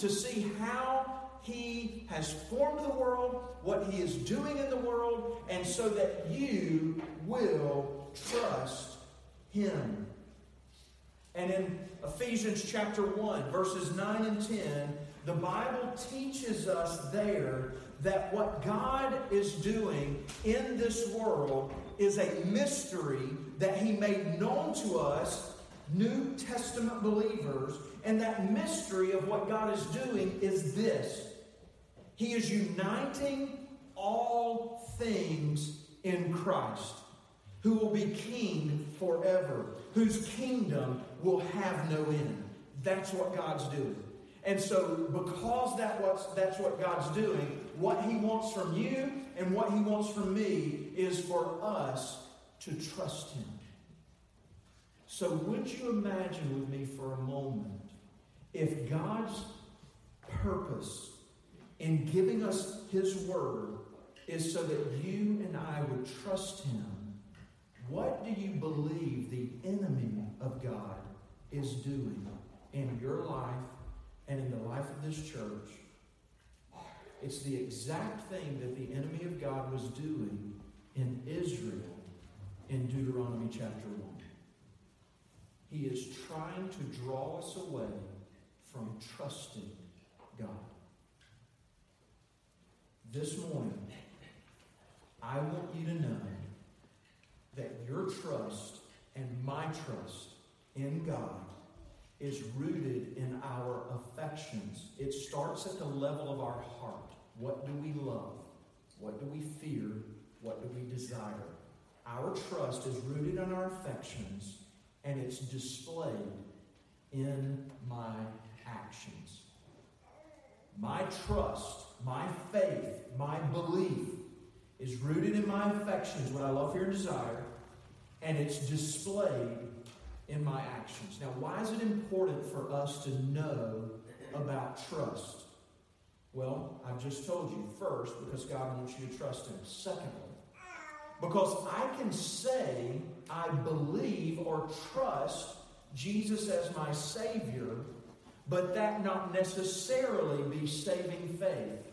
to see how he has formed the world, what he is doing in the world, and so that you will trust him. And in Ephesians chapter 1, verses 9 and 10, the Bible teaches us there that what God is doing in this world is a mystery that He made known to us, New Testament believers. And that mystery of what God is doing is this He is uniting all things in Christ, who will be king forever, whose kingdom will have no end. That's what God's doing. And so, because that what's, that's what God's doing, what He wants from you and what He wants from me is for us to trust Him. So, would you imagine with me for a moment if God's purpose in giving us His Word is so that you and I would trust Him? What do you believe the enemy of God is doing in your life and in the life of this church, it's the exact thing that the enemy of God was doing in Israel in Deuteronomy chapter 1. He is trying to draw us away from trusting God. This morning, I want you to know that your trust and my trust in God is rooted in our affections. It starts at the level of our heart. What do we love? What do we fear? What do we desire? Our trust is rooted in our affections and it's displayed in my actions. My trust, my faith, my belief is rooted in my affections, what I love, fear, and desire, and it's displayed in my actions. Now, why is it important for us to know about trust? Well, I've just told you. First, because God wants you to trust Him. Secondly, because I can say I believe or trust Jesus as my Savior, but that not necessarily be saving faith.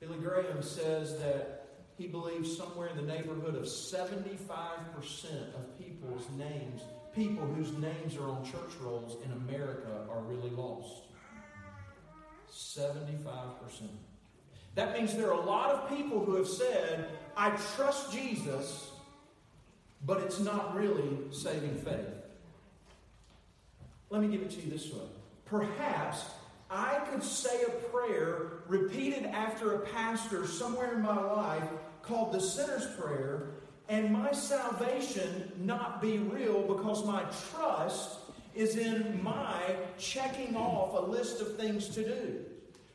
Billy Graham says that he believes somewhere in the neighborhood of 75% of people's names, people whose names are on church rolls in America, are really lost. 75%. That means there are a lot of people who have said, I trust Jesus, but it's not really saving faith. Let me give it to you this way. Perhaps I could say a prayer repeated after a pastor somewhere in my life called the sinner's prayer and my salvation not be real because my trust is in my checking off a list of things to do.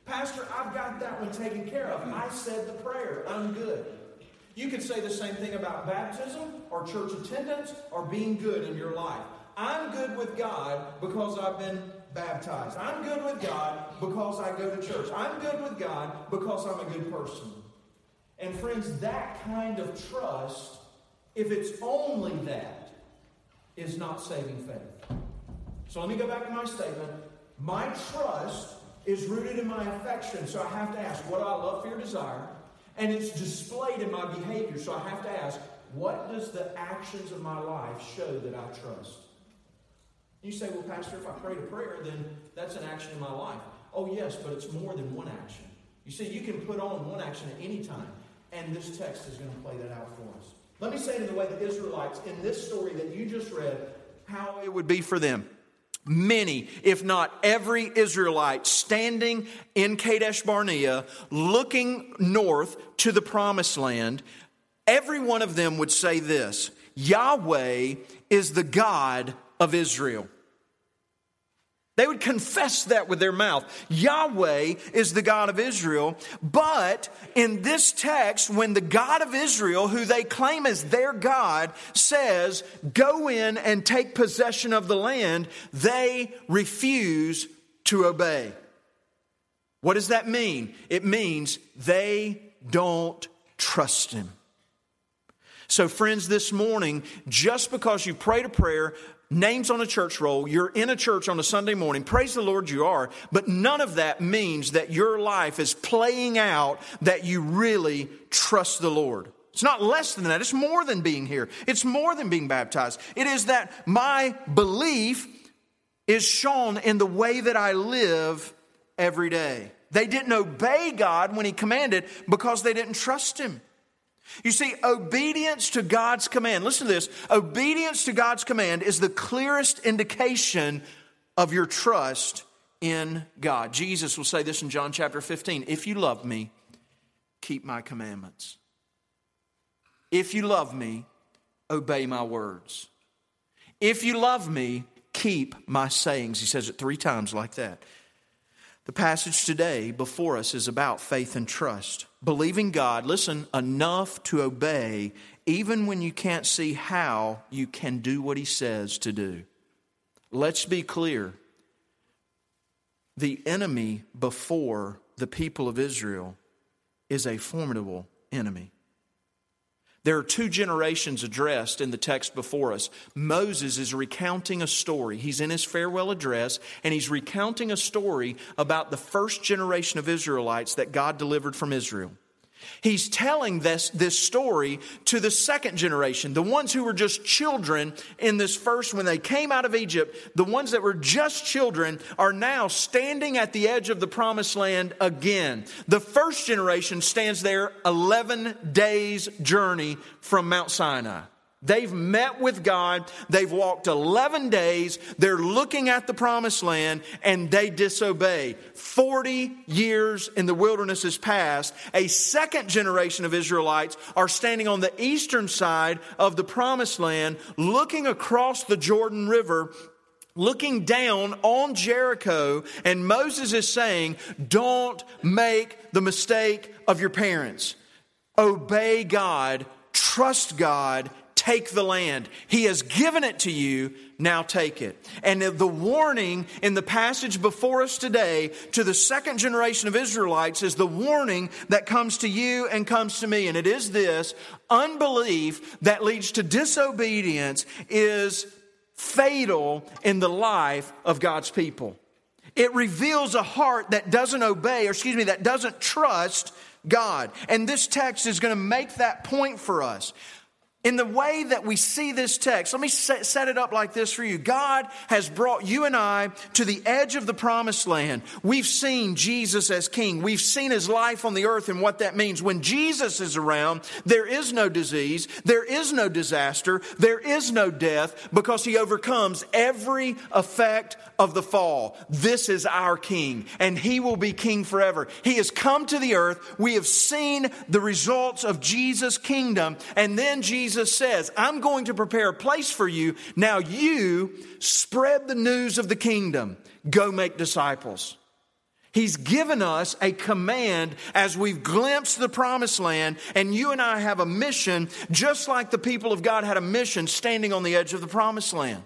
Pastor, I've got that one taken care of. I said the prayer. I'm good. You could say the same thing about baptism or church attendance or being good in your life. I'm good with God because I've been baptized. I'm good with God because I go to church. I'm good with God because I'm a good person. And friends, that kind of trust, if it's only that, is not saving faith. So let me go back to my statement. My trust is rooted in my affection. So I have to ask, what do I love, fear, desire? And it's displayed in my behavior. So I have to ask, what does the actions of my life show that I trust? You say, well, Pastor, if I prayed a prayer, then that's an action in my life. Oh, yes, but it's more than one action. You see, you can put on one action at any time. And this text is going to play that out for us. Let me say in the way the Israelites, in this story that you just read, how it would be for them. Many, if not every Israelite standing in Kadesh Barnea, looking north to the promised land, every one of them would say this Yahweh is the God of Israel. They would confess that with their mouth. Yahweh is the God of Israel. But in this text, when the God of Israel, who they claim as their God, says, go in and take possession of the land, they refuse to obey. What does that mean? It means they don't trust Him. So, friends, this morning, just because you prayed a prayer, names on a church roll, you're in a church on a Sunday morning, praise the Lord you are, but none of that means that your life is playing out that you really trust the Lord. It's not less than that. It's more than being here. It's more than being baptized. It is that my belief is shown in the way that I live every day. They didn't obey God when He commanded because they didn't trust Him. You see, obedience to God's command, listen to this obedience to God's command is the clearest indication of your trust in God. Jesus will say this in John chapter 15 If you love me, keep my commandments. If you love me, obey my words. If you love me, keep my sayings. He says it three times like that. The passage today before us is about faith and trust. Believing God, listen, enough to obey, even when you can't see how you can do what He says to do. Let's be clear the enemy before the people of Israel is a formidable enemy. There are two generations addressed in the text before us. Moses is recounting a story. He's in his farewell address, and he's recounting a story about the first generation of Israelites that God delivered from Israel. He's telling this, this story to the second generation, the ones who were just children in this first, when they came out of Egypt, the ones that were just children are now standing at the edge of the promised land again. The first generation stands there 11 days' journey from Mount Sinai. They've met with God. They've walked 11 days. They're looking at the promised land and they disobey. 40 years in the wilderness has passed. A second generation of Israelites are standing on the eastern side of the promised land, looking across the Jordan River looking down on Jericho, and Moses is saying, Don't make the mistake of your parents. Obey God, trust God, take the land. He has given it to you, now take it. And the warning in the passage before us today to the second generation of Israelites is the warning that comes to you and comes to me. And it is this unbelief that leads to disobedience is fatal in the life of God's people. It reveals a heart that doesn't obey, or excuse me, that doesn't trust God. And this text is going to make that point for us in the way that we see this text, let me set it up like this for you. God has brought you and I to the edge of the promised land. We've seen Jesus as king. We've seen his life on the earth and what that means. When Jesus is around, there is no disease, there is no disaster, there is no death because he overcomes every effect of the fall. This is our king and he will be king forever. He has come to the earth. We have seen the results of Jesus' kingdom and then Jesus says, I'm going to prepare a place for you. Now you spread the news of the kingdom. Go make disciples. He's given us a command as we've glimpsed the promised land, and you and I have a mission, just like the people of God had a mission standing on the edge of the promised land.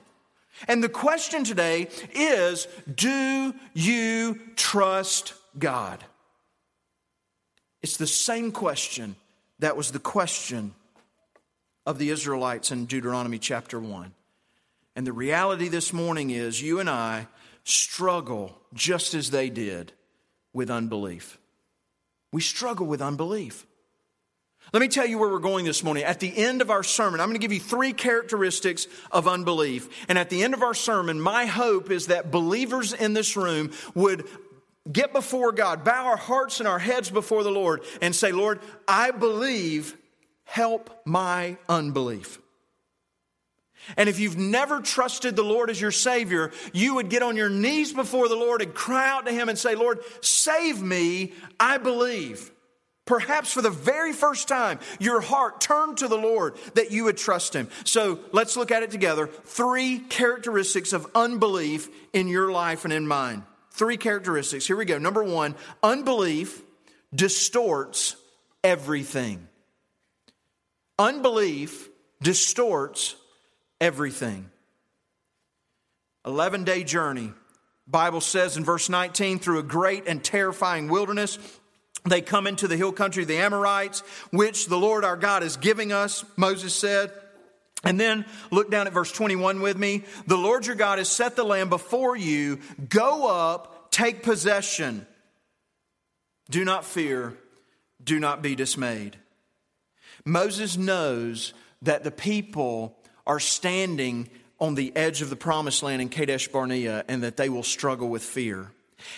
And the question today is do you trust God? It's the same question that was the question of the Israelites in Deuteronomy chapter 1. And the reality this morning is you and I struggle just as they did with unbelief. We struggle with unbelief. Let me tell you where we're going this morning. At the end of our sermon, I'm going to give you three characteristics of unbelief. And at the end of our sermon, my hope is that believers in this room would get before God, bow our hearts and our heads before the Lord, and say, Lord, I believe help my unbelief. And if you've never trusted the Lord as your Savior, you would get on your knees before the Lord and cry out to Him and say, Lord, save me, I believe. Perhaps for the very first time, your heart turned to the Lord that you would trust Him. So let's look at it together. Three characteristics of unbelief in your life and in mine. Three characteristics. Here we go. Number one, unbelief distorts everything. Unbelief distorts everything. 11 day journey. Bible says in verse 19, through a great and terrifying wilderness, they come into the hill country of the Amorites, which the Lord our God is giving us, Moses said. And then look down at verse 21 with me. The Lord your God has set the land before you. Go up, take possession. Do not fear, do not be dismayed. Moses knows that the people are standing on the edge of the promised land in Kadesh Barnea and that they will struggle with fear.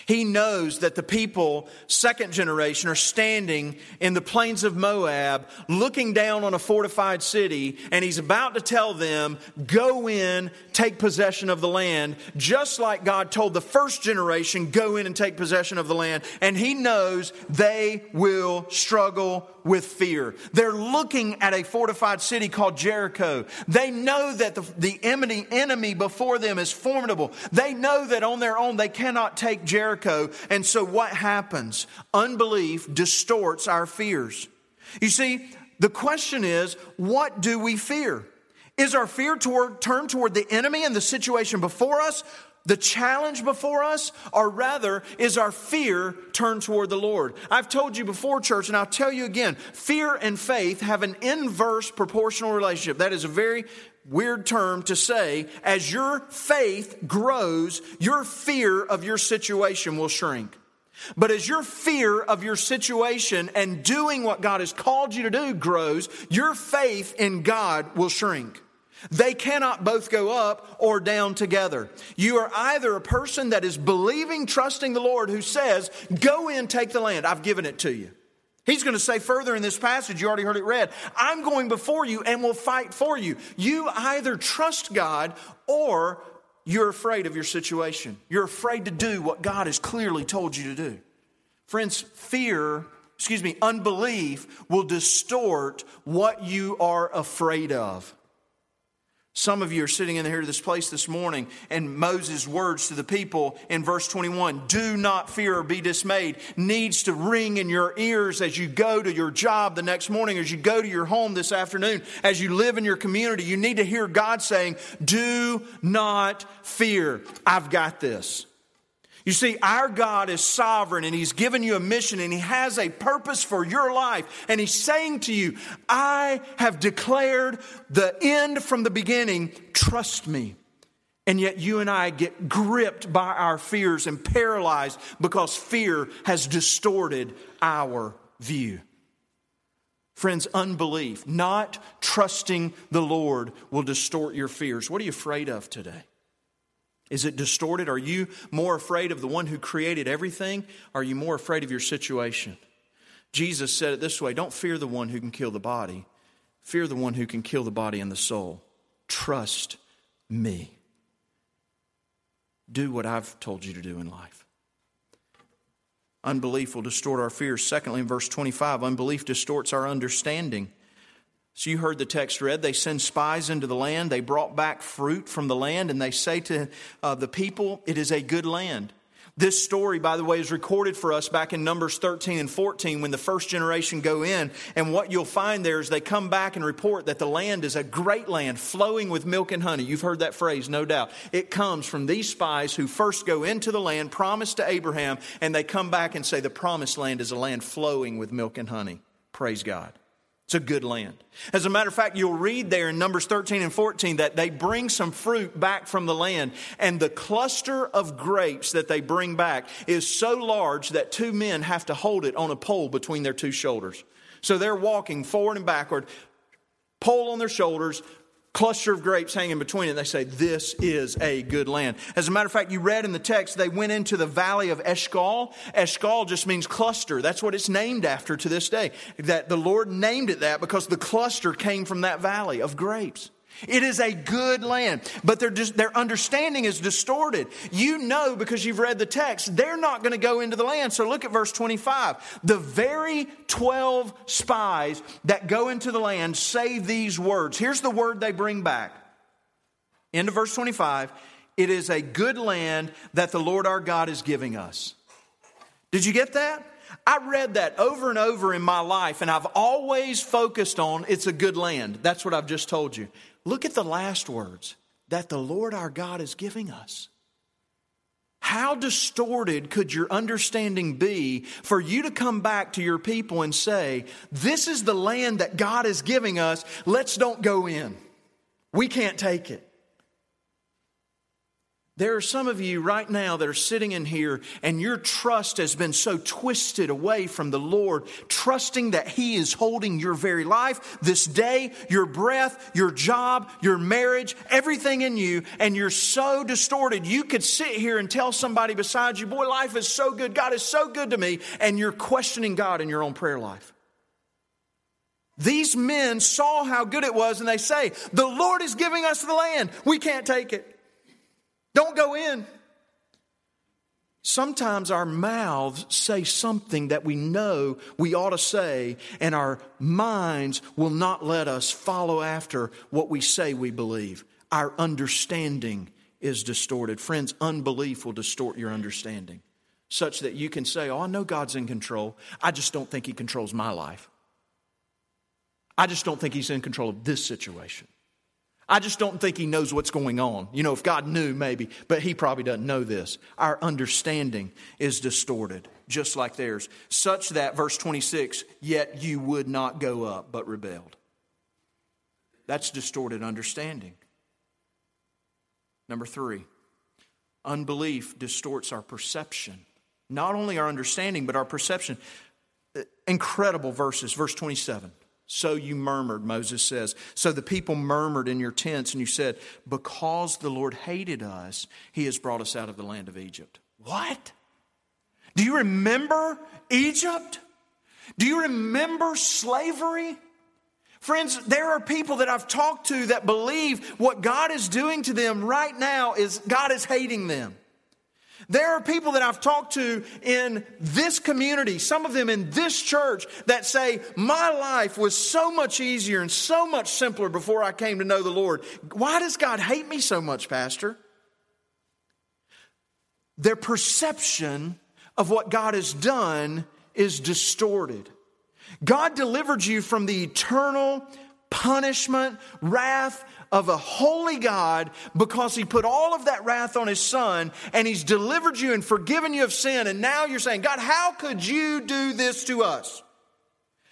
He knows that the people, second generation, are standing in the plains of Moab, looking down on a fortified city, and he's about to tell them, Go in, take possession of the land, just like God told the first generation, Go in and take possession of the land. And he knows they will struggle with fear. They're looking at a fortified city called Jericho. They know that the, the enemy, enemy before them is formidable. They know that on their own they cannot take Jericho. And so what happens? Unbelief distorts our fears. You see, the question is, what do we fear? Is our fear toward, turned toward the enemy and the situation before us? the challenge before us, or rather, is our fear turned toward the Lord? I've told you before, church, and I'll tell you again fear and faith have an inverse proportional relationship. That is a very weird term to say. As your faith grows, your fear of your situation will shrink. But as your fear of your situation and doing what God has called you to do grows, your faith in God will shrink. They cannot both go up or down together. You are either a person that is believing, trusting the Lord who says, Go in, take the land. I've given it to you. He's going to say further in this passage, you already heard it read, I'm going before you and will fight for you. You either trust God or you're afraid of your situation. You're afraid to do what God has clearly told you to do. Friends, fear, excuse me, unbelief will distort what you are afraid of. Some of you are sitting in here this place this morning, and Moses' words to the people in verse 21 do not fear or be dismayed needs to ring in your ears as you go to your job the next morning, as you go to your home this afternoon, as you live in your community. You need to hear God saying, Do not fear. I've got this. You see, our God is sovereign and He's given you a mission and He has a purpose for your life. And He's saying to you, I have declared the end from the beginning. Trust me. And yet you and I get gripped by our fears and paralyzed because fear has distorted our view. Friends, unbelief, not trusting the Lord, will distort your fears. What are you afraid of today? Is it distorted? Are you more afraid of the one who created everything? Are you more afraid of your situation? Jesus said it this way Don't fear the one who can kill the body, fear the one who can kill the body and the soul. Trust me. Do what I've told you to do in life. Unbelief will distort our fears. Secondly, in verse 25, unbelief distorts our understanding. So you heard the text read. They send spies into the land. They brought back fruit from the land, and they say to uh, the people, It is a good land. This story, by the way, is recorded for us back in Numbers 13 and 14 when the first generation go in. And what you'll find there is they come back and report that the land is a great land flowing with milk and honey. You've heard that phrase, no doubt. It comes from these spies who first go into the land promised to Abraham, and they come back and say the promised land is a land flowing with milk and honey. Praise God. It's a good land. As a matter of fact, you'll read there in Numbers 13 and 14 that they bring some fruit back from the land, and the cluster of grapes that they bring back is so large that two men have to hold it on a pole between their two shoulders. So they're walking forward and backward, pole on their shoulders, cluster of grapes hanging between it. They say, This is a good land. As a matter of fact, you read in the text, they went into the valley of Eshcol. Eshcol just means cluster. That's what it's named after to this day. That the Lord named it that because the cluster came from that valley of grapes. It is a good land, but their, their understanding is distorted. You know because you've read the text, they're not going to go into the land. So look at verse 25. The very 12 spies that go into the land say these words. Here's the word they bring back. Into verse 25. It is a good land that the Lord our God is giving us. Did you get that? I read that over and over in my life, and I've always focused on it's a good land. That's what I've just told you. Look at the last words that the Lord our God is giving us. how distorted could your understanding be for you to come back to your people and say, This is the land that God is giving us, let's don't go in. We can't take it. There are some of you right now that are sitting in here and your trust has been so twisted away from the Lord, trusting that He is holding your very life, this day, your breath, your job, your marriage, everything in you, and you're so distorted. You could sit here and tell somebody beside you, Boy, life is so good. God is so good to me. And you're questioning God in your own prayer life. These men saw how good it was and they say, The Lord is giving us the land. We can't take it. Don't go in. Sometimes our mouths say something that we know we ought to say, and our minds will not let us follow after what we say we believe. Our understanding is distorted. Friends, unbelief will distort your understanding such that you can say, Oh, I know God's in control. I just don't think He controls my life. I just don't think He's in control of this situation. I just don't think he knows what's going on. You know, if God knew, maybe, but he probably doesn't know this. Our understanding is distorted, just like theirs, such that, verse 26, yet you would not go up, but rebelled. That's distorted understanding. Number three, unbelief distorts our perception. Not only our understanding, but our perception. Uh, incredible verses. Verse 27. So you murmured, Moses says. So the people murmured in your tents, and you said, Because the Lord hated us, he has brought us out of the land of Egypt. What? Do you remember Egypt? Do you remember slavery? Friends, there are people that I've talked to that believe what God is doing to them right now is God is hating them. There are people that I've talked to in this community, some of them in this church, that say, My life was so much easier and so much simpler before I came to know the Lord. Why does God hate me so much, Pastor? Their perception of what God has done is distorted. God delivered you from the eternal punishment, wrath, of a holy God because he put all of that wrath on his son and he's delivered you and forgiven you of sin. And now you're saying, God, how could you do this to us?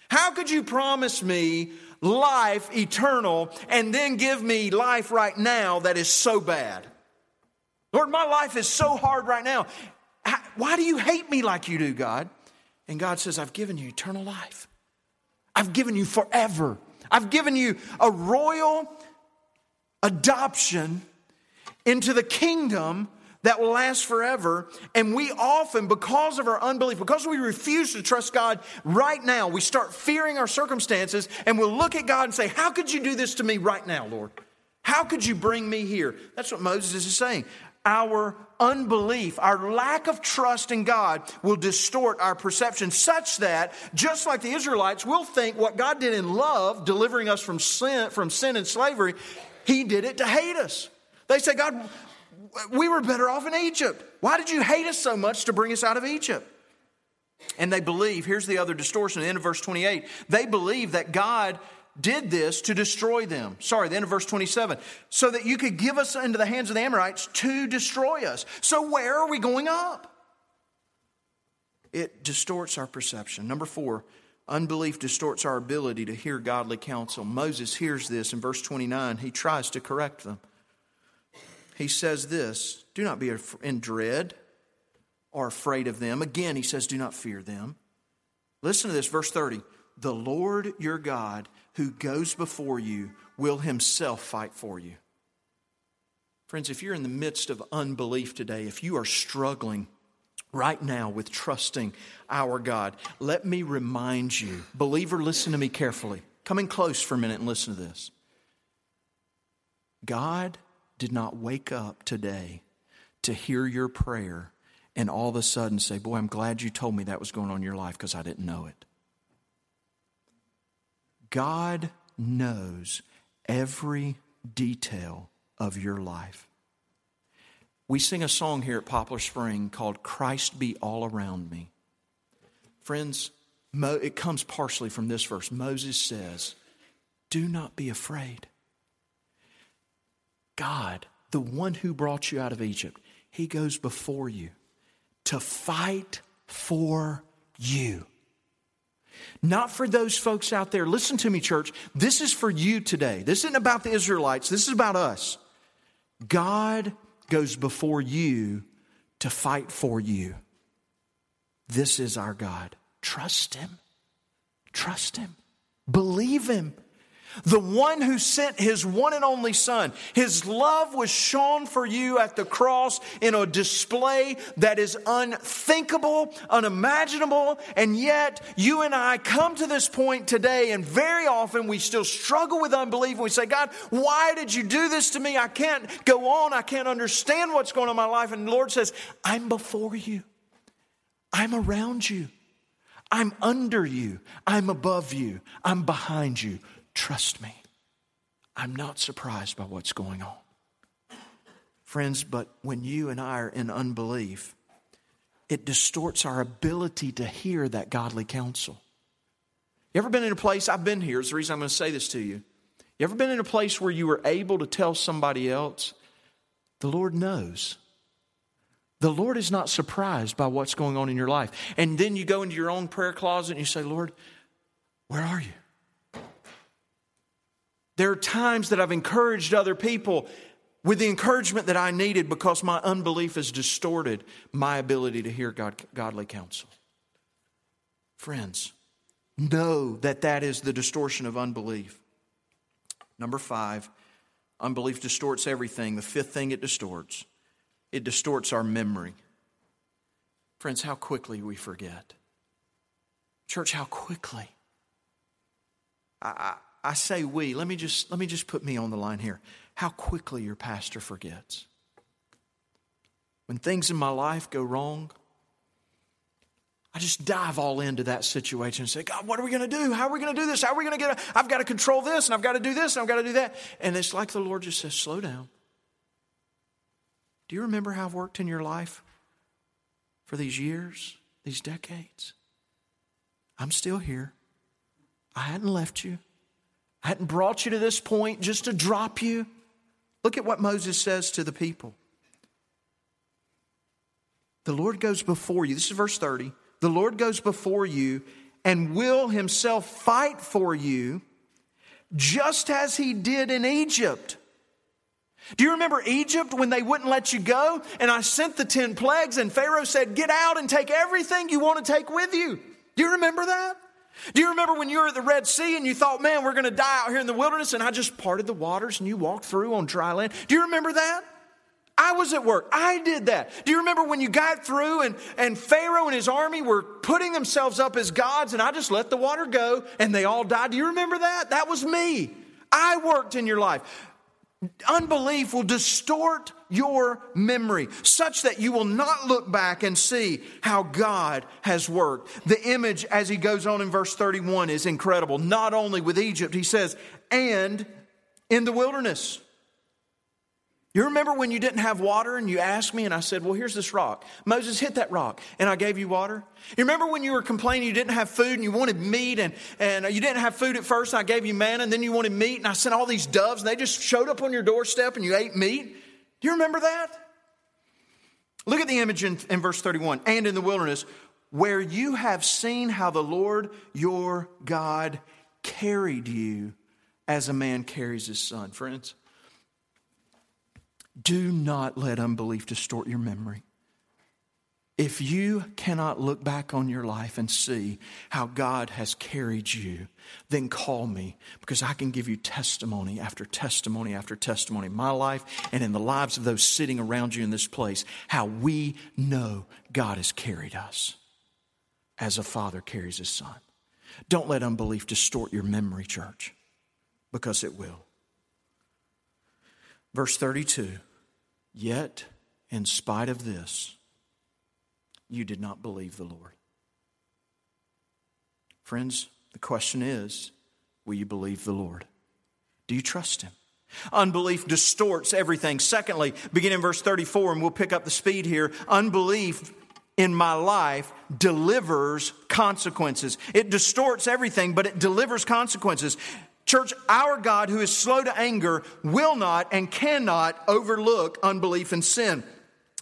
How could you promise me life eternal and then give me life right now that is so bad? Lord, my life is so hard right now. Why do you hate me like you do, God? And God says, I've given you eternal life. I've given you forever. I've given you a royal adoption into the kingdom that will last forever. And we often, because of our unbelief, because we refuse to trust God right now, we start fearing our circumstances and we'll look at God and say, How could you do this to me right now, Lord? How could you bring me here? That's what Moses is saying. Our unbelief, our lack of trust in God will distort our perception such that, just like the Israelites, we'll think what God did in love, delivering us from sin, from sin and slavery, he did it to hate us. They say, God, we were better off in Egypt. Why did you hate us so much to bring us out of Egypt? And they believe, here's the other distortion, the end of verse 28. They believe that God did this to destroy them. Sorry, the end of verse 27. So that you could give us into the hands of the Amorites to destroy us. So where are we going up? It distorts our perception. Number four, Unbelief distorts our ability to hear godly counsel. Moses hears this in verse 29. He tries to correct them. He says this Do not be in dread or afraid of them. Again, he says, Do not fear them. Listen to this, verse 30. The Lord your God, who goes before you, will himself fight for you. Friends, if you're in the midst of unbelief today, if you are struggling, right now with trusting our God. Let me remind you, believer, listen to me carefully. Come in close for a minute and listen to this. God did not wake up today to hear your prayer and all of a sudden say, Boy, I'm glad you told me that was going on in your life because I didn't know it. God knows every detail of your life. We sing a song here at Poplar Spring called Christ Be All Around Me. Friends, it comes partially from this verse. Moses says, Do not be afraid. God, the one who brought you out of Egypt, He goes before you to fight for you. Not for those folks out there. Listen to me, church. This is for you today. This isn't about the Israelites, this is about us. God goes before you to fight for you. This is our God. Trust Him. Trust Him. Believe Him. The one who sent his one and only son. His love was shown for you at the cross in a display that is unthinkable, unimaginable, and yet you and I come to this point today and very often we still struggle with unbelief and we say, God, why did you do this to me? I can't go on. I can't understand what's going on in my life. And the Lord says, I'm before you. I'm around you. I'm under you. I'm above you. I'm behind you. Trust me, I'm not surprised by what's going on. Friends, but when you and I are in unbelief, it distorts our ability to hear that godly counsel. You ever been in a place, I've been here, it's the reason I'm going to say this to you. You ever been in a place where you were able to tell somebody else, the Lord knows? The Lord is not surprised by what's going on in your life. And then you go into your own prayer closet and you say, Lord, where are you? There are times that I've encouraged other people with the encouragement that I needed because my unbelief has distorted my ability to hear God, godly counsel. Friends, know that that is the distortion of unbelief. Number five, unbelief distorts everything. The fifth thing it distorts, it distorts our memory. Friends, how quickly we forget. Church, how quickly. I, say we, let me just let me just put me on the line here. How quickly your pastor forgets. When things in my life go wrong, I just dive all into that situation and say, God, what are we going to do? How are we going to do this? How are we going to get? A, I've got to control this, and I've got to do this, and I've got to do that. And it's like the Lord just says, slow down. Do you remember how I've worked in your life for these years, these decades? I'm still here. I hadn't left you. I hadn't brought you to this point just to drop you. Look at what Moses says to the people. The Lord goes before you. This is verse 30. The Lord goes before you and will himself fight for you just as he did in Egypt. Do you remember Egypt when they wouldn't let you go? And I sent the 10 plagues, and Pharaoh said, Get out and take everything you want to take with you. Do you remember that? Do you remember when you were at the Red Sea and you thought, man, we're going to die out here in the wilderness and I just parted the waters and you walked through on dry land? Do you remember that? I was at work. I did that. Do you remember when you got through and, and Pharaoh and his army were putting themselves up as gods and I just let the water go and they all died? Do you remember that? That was me. I worked in your life. Unbelief will distort your memory such that you will not look back and see how God has worked. The image, as he goes on in verse 31, is incredible. Not only with Egypt, he says, and in the wilderness. You remember when you didn't have water and you asked me and I said, Well, here's this rock. Moses, hit that rock. And I gave you water. You remember when you were complaining you didn't have food and you wanted meat and, and you didn't have food at first and I gave you manna and then you wanted meat and I sent all these doves and they just showed up on your doorstep and you ate meat? Do you remember that? Look at the image in, in verse 31 and in the wilderness where you have seen how the Lord your God carried you as a man carries his son. Friends, do not let unbelief distort your memory. If you cannot look back on your life and see how God has carried you, then call me because I can give you testimony after testimony after testimony in my life and in the lives of those sitting around you in this place, how we know God has carried us as a father carries his son. Don't let unbelief distort your memory, church, because it will. Verse 32 Yet, in spite of this, you did not believe the Lord. Friends, the question is will you believe the Lord? Do you trust Him? Unbelief distorts everything. Secondly, begin in verse 34, and we'll pick up the speed here. Unbelief in my life delivers consequences. It distorts everything, but it delivers consequences. Church, our God, who is slow to anger, will not and cannot overlook unbelief and sin.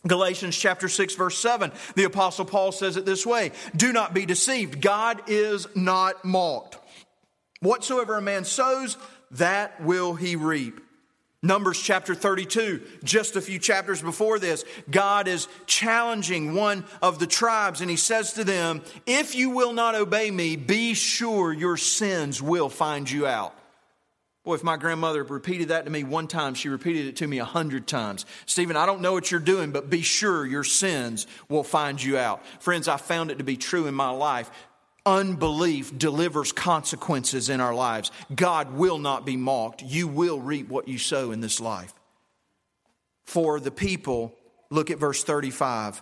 Galatians chapter 6 verse 7, the apostle Paul says it this way, do not be deceived. God is not mocked. Whatsoever a man sows, that will he reap. Numbers chapter 32, just a few chapters before this, God is challenging one of the tribes and he says to them, If you will not obey me, be sure your sins will find you out. If my grandmother repeated that to me one time, she repeated it to me a hundred times. Stephen, I don't know what you're doing, but be sure your sins will find you out. Friends, I found it to be true in my life. Unbelief delivers consequences in our lives. God will not be mocked. You will reap what you sow in this life. For the people, look at verse 35.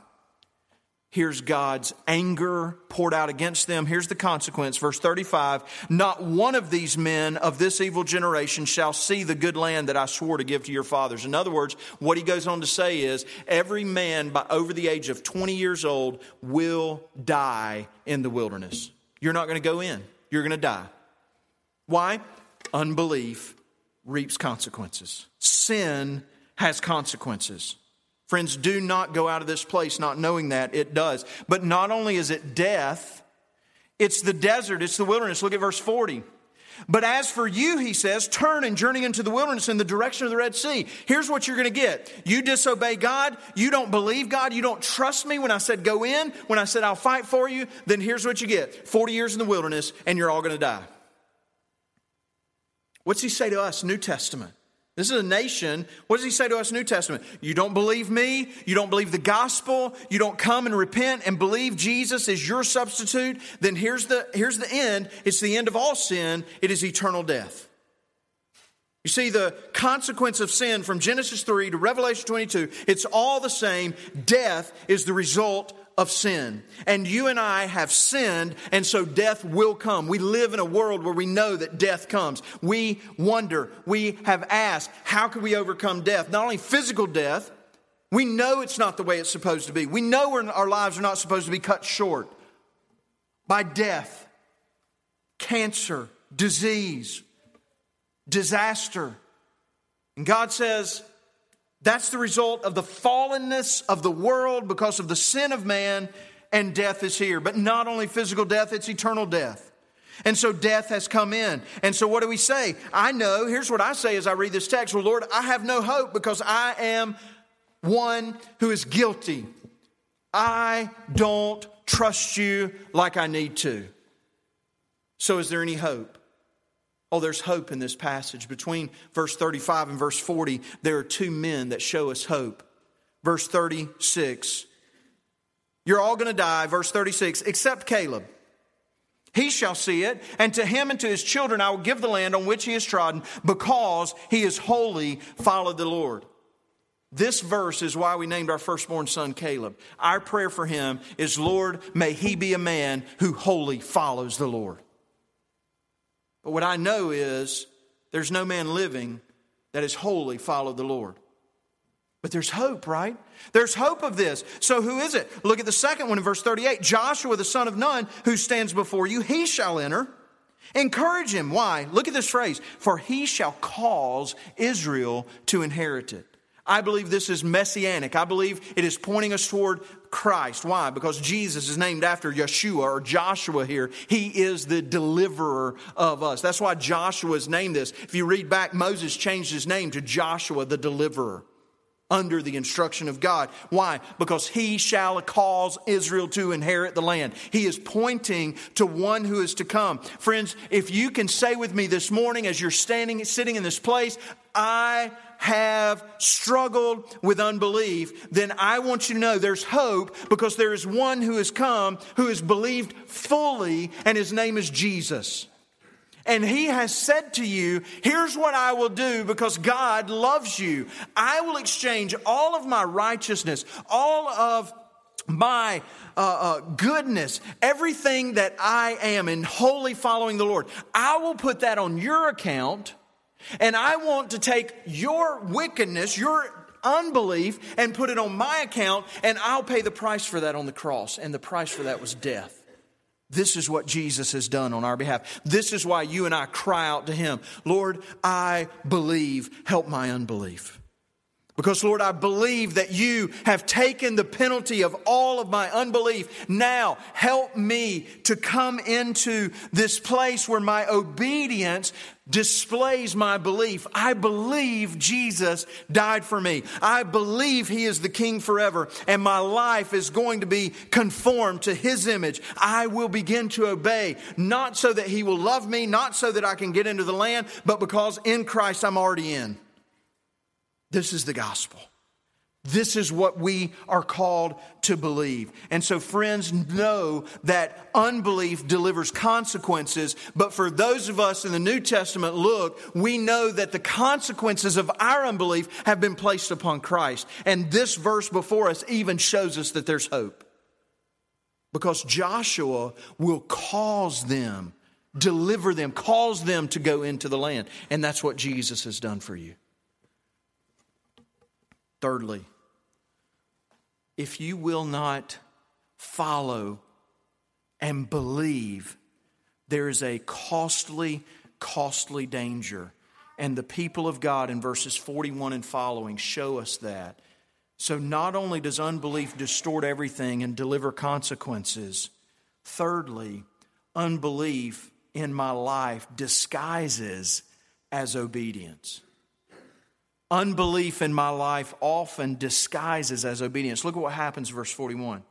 Here's God's anger poured out against them. Here's the consequence. Verse 35 Not one of these men of this evil generation shall see the good land that I swore to give to your fathers. In other words, what he goes on to say is every man by over the age of 20 years old will die in the wilderness. You're not going to go in, you're going to die. Why? Unbelief reaps consequences, sin has consequences. Friends, do not go out of this place not knowing that it does. But not only is it death, it's the desert, it's the wilderness. Look at verse 40. But as for you, he says, turn and journey into the wilderness in the direction of the Red Sea. Here's what you're going to get. You disobey God. You don't believe God. You don't trust me when I said go in, when I said I'll fight for you. Then here's what you get 40 years in the wilderness, and you're all going to die. What's he say to us, New Testament? This is a nation. What does he say to us, New Testament? You don't believe me. You don't believe the gospel. You don't come and repent and believe Jesus is your substitute. Then here's the, here's the end. It's the end of all sin. It is eternal death. You see, the consequence of sin from Genesis 3 to Revelation 22, it's all the same. Death is the result of sin. And you and I have sinned, and so death will come. We live in a world where we know that death comes. We wonder, we have asked, how can we overcome death? Not only physical death, we know it's not the way it's supposed to be. We know our lives are not supposed to be cut short by death, cancer, disease, disaster. And God says, that's the result of the fallenness of the world because of the sin of man, and death is here. But not only physical death, it's eternal death. And so death has come in. And so what do we say? I know, here's what I say as I read this text Well, Lord, I have no hope because I am one who is guilty. I don't trust you like I need to. So, is there any hope? Oh, there's hope in this passage. Between verse 35 and verse 40, there are two men that show us hope. Verse 36, you're all going to die. Verse 36, except Caleb. He shall see it, and to him and to his children I will give the land on which he has trodden, because he has wholly followed the Lord. This verse is why we named our firstborn son Caleb. Our prayer for him is, Lord, may he be a man who wholly follows the Lord. But what I know is there's no man living that has wholly followed the Lord. But there's hope, right? There's hope of this. So who is it? Look at the second one in verse 38. Joshua, the son of Nun, who stands before you, he shall enter. Encourage him. Why? Look at this phrase. For he shall cause Israel to inherit it. I believe this is messianic. I believe it is pointing us toward Christ. Why? Because Jesus is named after Yeshua or Joshua here. He is the deliverer of us. That's why Joshua is named this. If you read back, Moses changed his name to Joshua the deliverer under the instruction of God. Why? Because he shall cause Israel to inherit the land. He is pointing to one who is to come. Friends, if you can say with me this morning as you're standing, sitting in this place, I have struggled with unbelief, then I want you to know there's hope because there is one who has come who has believed fully, and his name is Jesus. And he has said to you, Here's what I will do because God loves you. I will exchange all of my righteousness, all of my uh, uh, goodness, everything that I am in wholly following the Lord. I will put that on your account and I want to take your wickedness, your unbelief, and put it on my account, and I'll pay the price for that on the cross. And the price for that was death. This is what Jesus has done on our behalf. This is why you and I cry out to Him Lord, I believe, help my unbelief. Because, Lord, I believe that you have taken the penalty of all of my unbelief. Now, help me to come into this place where my obedience displays my belief. I believe Jesus died for me. I believe He is the King forever, and my life is going to be conformed to His image. I will begin to obey, not so that He will love me, not so that I can get into the land, but because in Christ I'm already in. This is the gospel. This is what we are called to believe. And so, friends, know that unbelief delivers consequences. But for those of us in the New Testament, look, we know that the consequences of our unbelief have been placed upon Christ. And this verse before us even shows us that there's hope. Because Joshua will cause them, deliver them, cause them to go into the land. And that's what Jesus has done for you. Thirdly, if you will not follow and believe, there is a costly, costly danger. And the people of God in verses 41 and following show us that. So, not only does unbelief distort everything and deliver consequences, thirdly, unbelief in my life disguises as obedience. Unbelief in my life often disguises as obedience. Look at what happens, verse 41.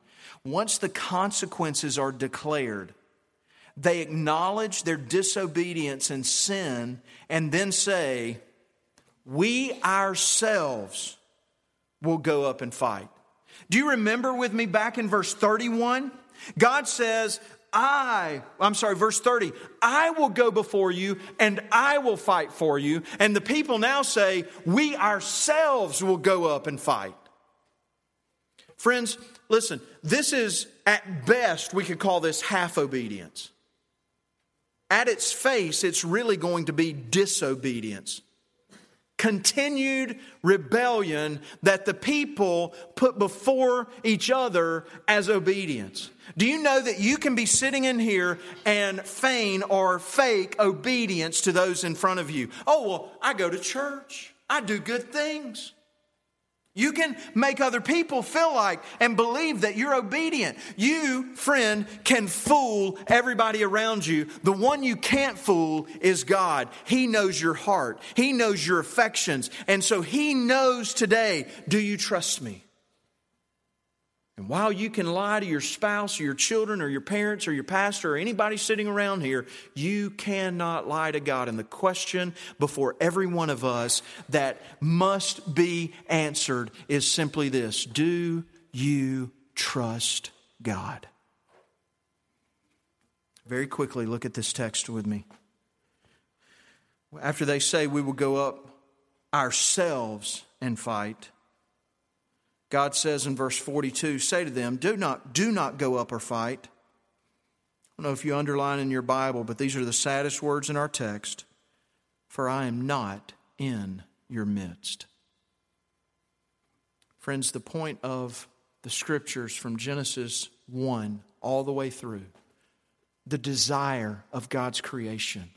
Once the consequences are declared, they acknowledge their disobedience and sin and then say, We ourselves will go up and fight. Do you remember with me back in verse 31? God says, I, I'm sorry, verse 30, I will go before you and I will fight for you. And the people now say, we ourselves will go up and fight. Friends, listen, this is at best, we could call this half obedience. At its face, it's really going to be disobedience. Continued rebellion that the people put before each other as obedience. Do you know that you can be sitting in here and feign or fake obedience to those in front of you? Oh, well, I go to church, I do good things. You can make other people feel like and believe that you're obedient. You, friend, can fool everybody around you. The one you can't fool is God. He knows your heart, He knows your affections. And so He knows today do you trust me? And while you can lie to your spouse or your children or your parents or your pastor or anybody sitting around here, you cannot lie to God. And the question before every one of us that must be answered is simply this Do you trust God? Very quickly, look at this text with me. After they say we will go up ourselves and fight, God says in verse 42, say to them, do not, do not go up or fight. I don't know if you underline in your Bible, but these are the saddest words in our text. For I am not in your midst. Friends, the point of the scriptures from Genesis 1 all the way through, the desire of God's creation,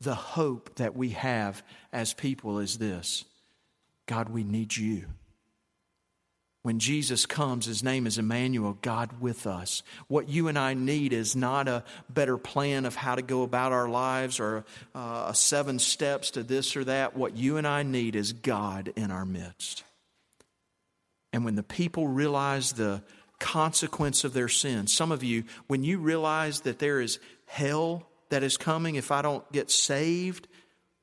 the hope that we have as people is this God, we need you. When Jesus comes, his name is Emmanuel, God with us. What you and I need is not a better plan of how to go about our lives or uh, seven steps to this or that. What you and I need is God in our midst. And when the people realize the consequence of their sin, some of you, when you realize that there is hell that is coming if I don't get saved,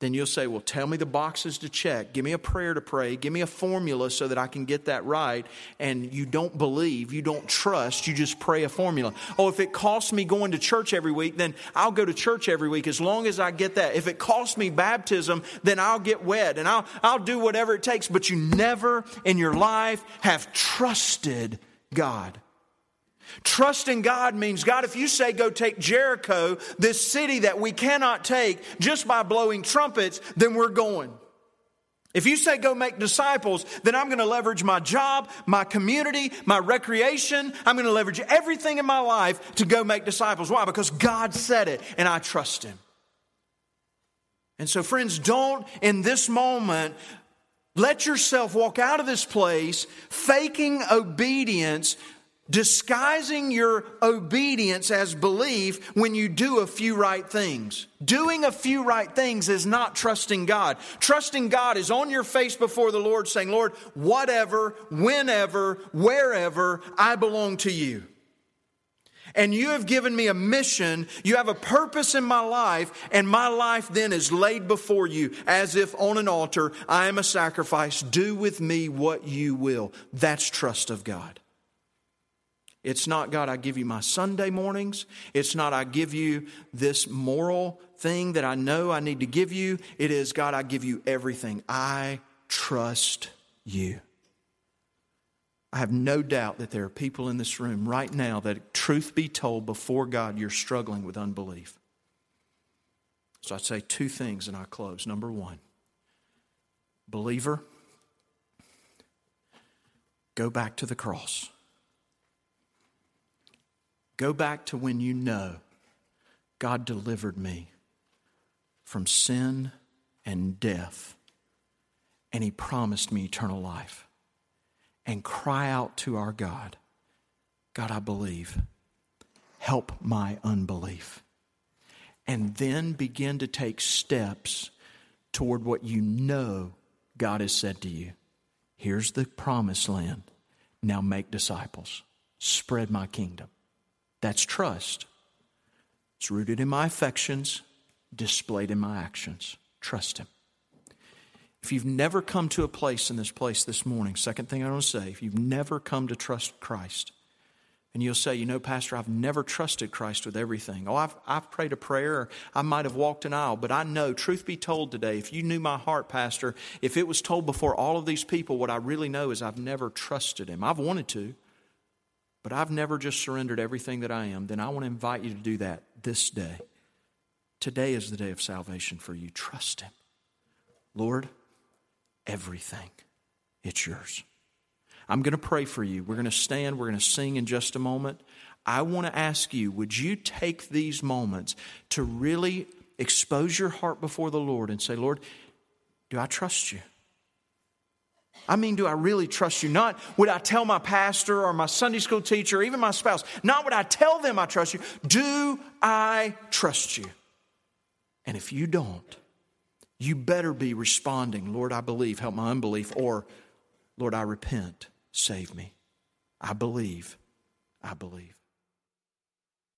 then you'll say, Well, tell me the boxes to check. Give me a prayer to pray. Give me a formula so that I can get that right. And you don't believe, you don't trust, you just pray a formula. Oh, if it costs me going to church every week, then I'll go to church every week as long as I get that. If it costs me baptism, then I'll get wet and I'll, I'll do whatever it takes. But you never in your life have trusted God. Trusting God means, God, if you say go take Jericho, this city that we cannot take just by blowing trumpets, then we're going. If you say go make disciples, then I'm going to leverage my job, my community, my recreation. I'm going to leverage everything in my life to go make disciples. Why? Because God said it and I trust Him. And so, friends, don't in this moment Let yourself walk out of this place faking obedience, disguising your obedience as belief when you do a few right things. Doing a few right things is not trusting God. Trusting God is on your face before the Lord saying, Lord, whatever, whenever, wherever, I belong to you and you have given me a mission. You have a purpose in my life, and my life then is laid before you as if on an altar. I am a sacrifice. Do with me what you will. That's trust of God. It's not, God, I give you my Sunday mornings. It's not, I give you this moral thing that I know I need to give you. It is, God, I give you everything. I trust you. I have no doubt that there are people in this room right now that, truth be told, before God, you're struggling with unbelief. So I'd say two things and I close. Number one, believer, go back to the cross. Go back to when you know God delivered me from sin and death, and He promised me eternal life and cry out to our God God, I believe. Help my unbelief. And then begin to take steps toward what you know God has said to you. Here's the promised land. Now make disciples. Spread my kingdom. That's trust. It's rooted in my affections, displayed in my actions. Trust Him. If you've never come to a place in this place this morning, second thing I want to say, if you've never come to trust Christ, and you'll say, you know, Pastor, I've never trusted Christ with everything. Oh, I've, I've prayed a prayer, I might have walked an aisle, but I know, truth be told today, if you knew my heart, Pastor, if it was told before all of these people, what I really know is I've never trusted Him. I've wanted to, but I've never just surrendered everything that I am, then I want to invite you to do that this day. Today is the day of salvation for you. Trust Him. Lord, everything. It's yours. I'm going to pray for you. We're going to stand, we're going to sing in just a moment. I want to ask you would you take these moments to really expose your heart before the Lord and say, Lord, do I trust you? I mean, do I really trust you? Not would I tell my pastor or my Sunday school teacher or even my spouse, not would I tell them I trust you. Do I trust you? And if you don't, you better be responding, Lord, I believe, help my unbelief, or Lord, I repent, save me. I believe, I believe.